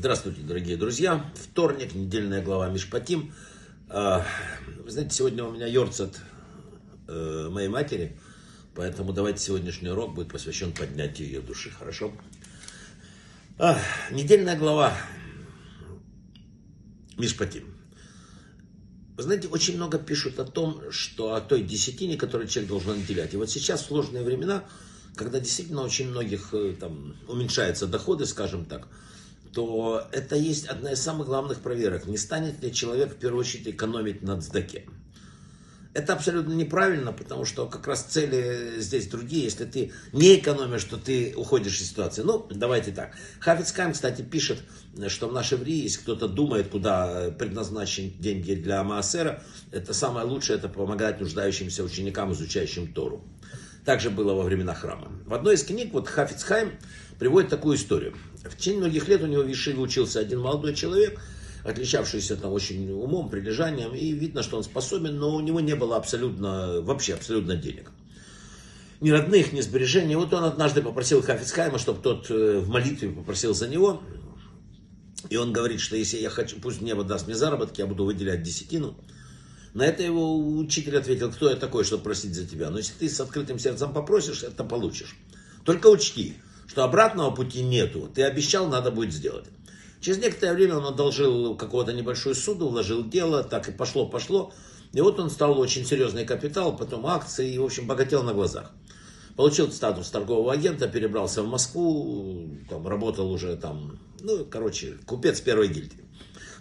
Здравствуйте, дорогие друзья. Вторник, недельная глава Мишпатим. А, вы знаете, сегодня у меня Йорцет э, моей матери, поэтому давайте сегодняшний урок будет посвящен поднятию ее души, хорошо? А, недельная глава Мишпатим. Вы знаете, очень много пишут о том, что о той десятине, которую человек должен отделять. И вот сейчас в сложные времена, когда действительно очень многих э, там уменьшаются доходы, скажем так, то это есть одна из самых главных проверок. Не станет ли человек в первую очередь экономить на цдаке? Это абсолютно неправильно, потому что как раз цели здесь другие. Если ты не экономишь, то ты уходишь из ситуации. Ну, давайте так. Хафицкайм, кстати, пишет, что в наше время, если кто-то думает, куда предназначены деньги для Маасера, это самое лучшее, это помогать нуждающимся ученикам, изучающим Тору. Также было во времена храма. В одной из книг вот Хафицхайм приводит такую историю. В течение многих лет у него в Ешиве учился один молодой человек, отличавшийся там очень умом, прилежанием, и видно, что он способен, но у него не было абсолютно, вообще абсолютно денег. Ни родных, ни сбережений. Вот он однажды попросил Хафицхайма, чтобы тот э, в молитве попросил за него. И он говорит, что если я хочу, пусть небо даст мне заработки, я буду выделять десятину. На это его учитель ответил, кто я такой, чтобы просить за тебя. Но если ты с открытым сердцем попросишь, это получишь. Только учти, что обратного пути нету. Ты обещал, надо будет сделать. Через некоторое время он одолжил какого-то небольшую суду, вложил дело, так и пошло-пошло. И вот он стал очень серьезный капитал, потом акции, и, в общем, богател на глазах. Получил статус торгового агента, перебрался в Москву, там, работал уже там, ну, короче, купец первой гильдии.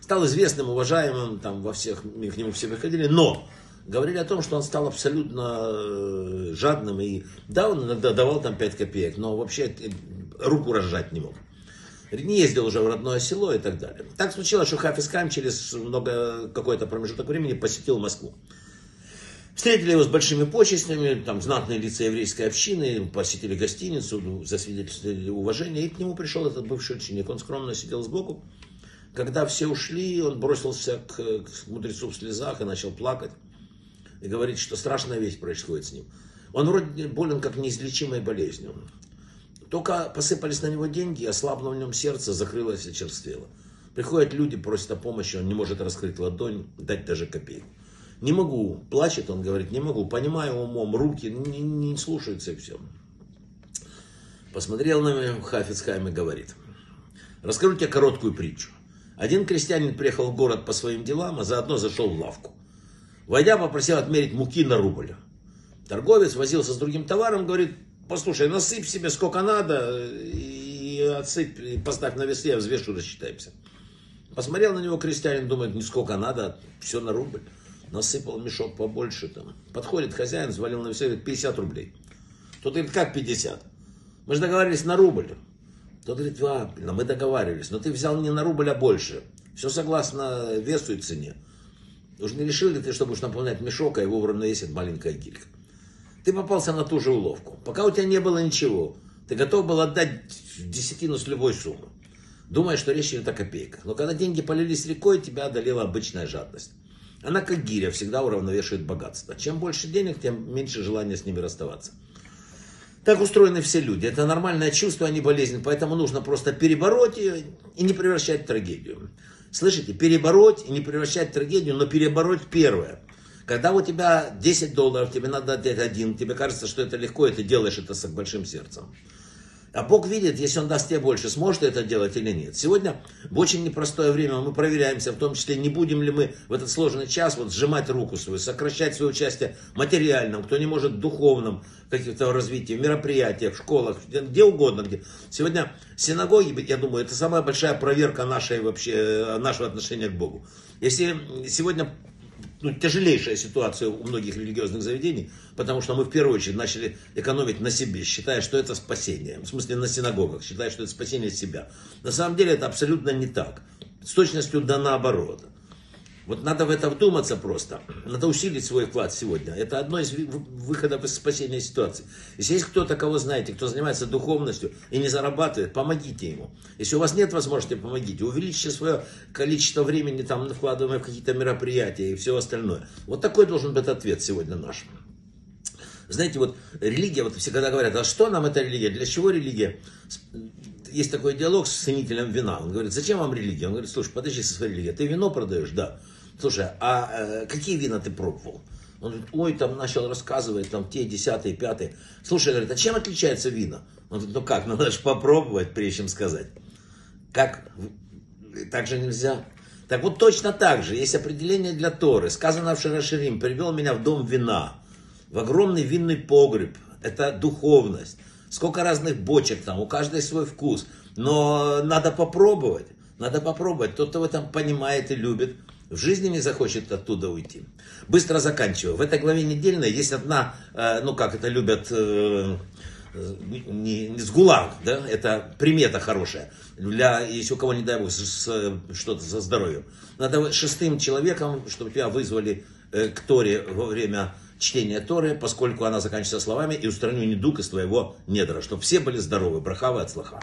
Стал известным, уважаемым, там, во всех, к нему все приходили, но говорили о том, что он стал абсолютно э, жадным. И да, он иногда давал там 5 копеек, но вообще э, руку разжать не мог. Не ездил уже в родное село и так далее. Так случилось, что Хафиз Хайм через много, какой-то промежуток времени посетил Москву. Встретили его с большими почестями, там знатные лица еврейской общины, посетили гостиницу, засвидетельствовали уважение, и к нему пришел этот бывший ученик. Он скромно сидел сбоку. Когда все ушли, он бросился к, к мудрецу в слезах и начал плакать и говорит, что страшная вещь происходит с ним. Он вроде болен как неизлечимой болезнью. Только посыпались на него деньги, ослабло в нем сердце, закрылось и черствело. Приходят люди, просят о помощи, он не может раскрыть ладонь, дать даже копейку. Не могу, плачет, он говорит, не могу, понимаю умом, руки не, не слушаются и все. Посмотрел на меня Хафицхайм и говорит, расскажу тебе короткую притчу. Один крестьянин приехал в город по своим делам, а заодно зашел в лавку. Войдя, попросил отмерить муки на рубль. Торговец возился с другим товаром, говорит, послушай, насыпь себе сколько надо и отсыпь, и поставь на весы, я взвешу, рассчитаемся. Посмотрел на него крестьянин, думает, не сколько надо, все на рубль. Насыпал мешок побольше там. Подходит хозяин, звалил на весы, говорит, 50 рублей. Тот говорит, как 50? Мы же договорились на рубль. Тот говорит, а, блин, мы договаривались, но ты взял не на рубль, а больше. Все согласно весу и цене. Уж не решил ли ты, что будешь наполнять мешок, а его вровно весит маленькая гилька? Ты попался на ту же уловку. Пока у тебя не было ничего, ты готов был отдать десятину с любой суммы. Думая, что речь идет о копейках. Но когда деньги полились рекой, тебя одолела обычная жадность. Она, как гиря, всегда уравновешивает богатство. Чем больше денег, тем меньше желания с ними расставаться. Так устроены все люди. Это нормальное чувство, а не болезнь. Поэтому нужно просто перебороть ее и не превращать в трагедию. Слышите, перебороть и не превращать в трагедию, но перебороть первое. Когда у тебя 10 долларов, тебе надо отдать один, тебе кажется, что это легко, и ты делаешь это с большим сердцем. А Бог видит, если Он даст тебе больше, сможет это делать или нет. Сегодня в очень непростое время мы проверяемся, в том числе, не будем ли мы в этот сложный час вот сжимать руку свою, сокращать свое участие материальном, кто не может в духовном каких-то развитии, в мероприятиях, в школах, где угодно. Где. Сегодня синагоги, я думаю, это самая большая проверка нашей, вообще, нашего отношения к Богу. Если сегодня ну, тяжелейшая ситуация у многих религиозных заведений, потому что мы в первую очередь начали экономить на себе, считая, что это спасение. В смысле на синагогах, считая, что это спасение себя. На самом деле это абсолютно не так. С точностью да наоборот. Вот надо в это вдуматься просто. Надо усилить свой вклад сегодня. Это одно из выходов из спасения ситуации. Если есть кто-то, кого знаете, кто занимается духовностью и не зарабатывает, помогите ему. Если у вас нет возможности, помогите. Увеличьте свое количество времени, там, вкладываемое в какие-то мероприятия и все остальное. Вот такой должен быть ответ сегодня наш. Знаете, вот религия, вот всегда говорят, а что нам эта религия, для чего религия? Есть такой диалог с ценителем вина. Он говорит, зачем вам религия? Он говорит, слушай, подожди со своей религией. Ты вино продаешь? Да. Слушай, а э, какие вина ты пробовал? Он говорит, ой, там начал рассказывать, там те, десятые, пятые. Слушай, говорит, а чем отличается вина? Он говорит, ну как, ну, надо же попробовать, прежде чем сказать. Как? Так же нельзя. Так вот точно так же, есть определение для Торы. Сказано в Шараширим, привел меня в дом вина, в огромный винный погреб. Это духовность. Сколько разных бочек там, у каждой свой вкус. Но надо попробовать. Надо попробовать. Тот, кто в этом понимает и любит, в жизни не захочет оттуда уйти. Быстро заканчиваю. В этой главе недельной есть одна, э, ну как это любят, э, не, не с гулаг, да, это примета хорошая. Для, если у кого, не дай бог, что-то со здоровьем. Надо шестым человеком, чтобы тебя вызвали э, к Торе во время чтения Торы, поскольку она заканчивается словами «и устраню недуг из твоего недра», чтобы все были здоровы, брахавы от слаха.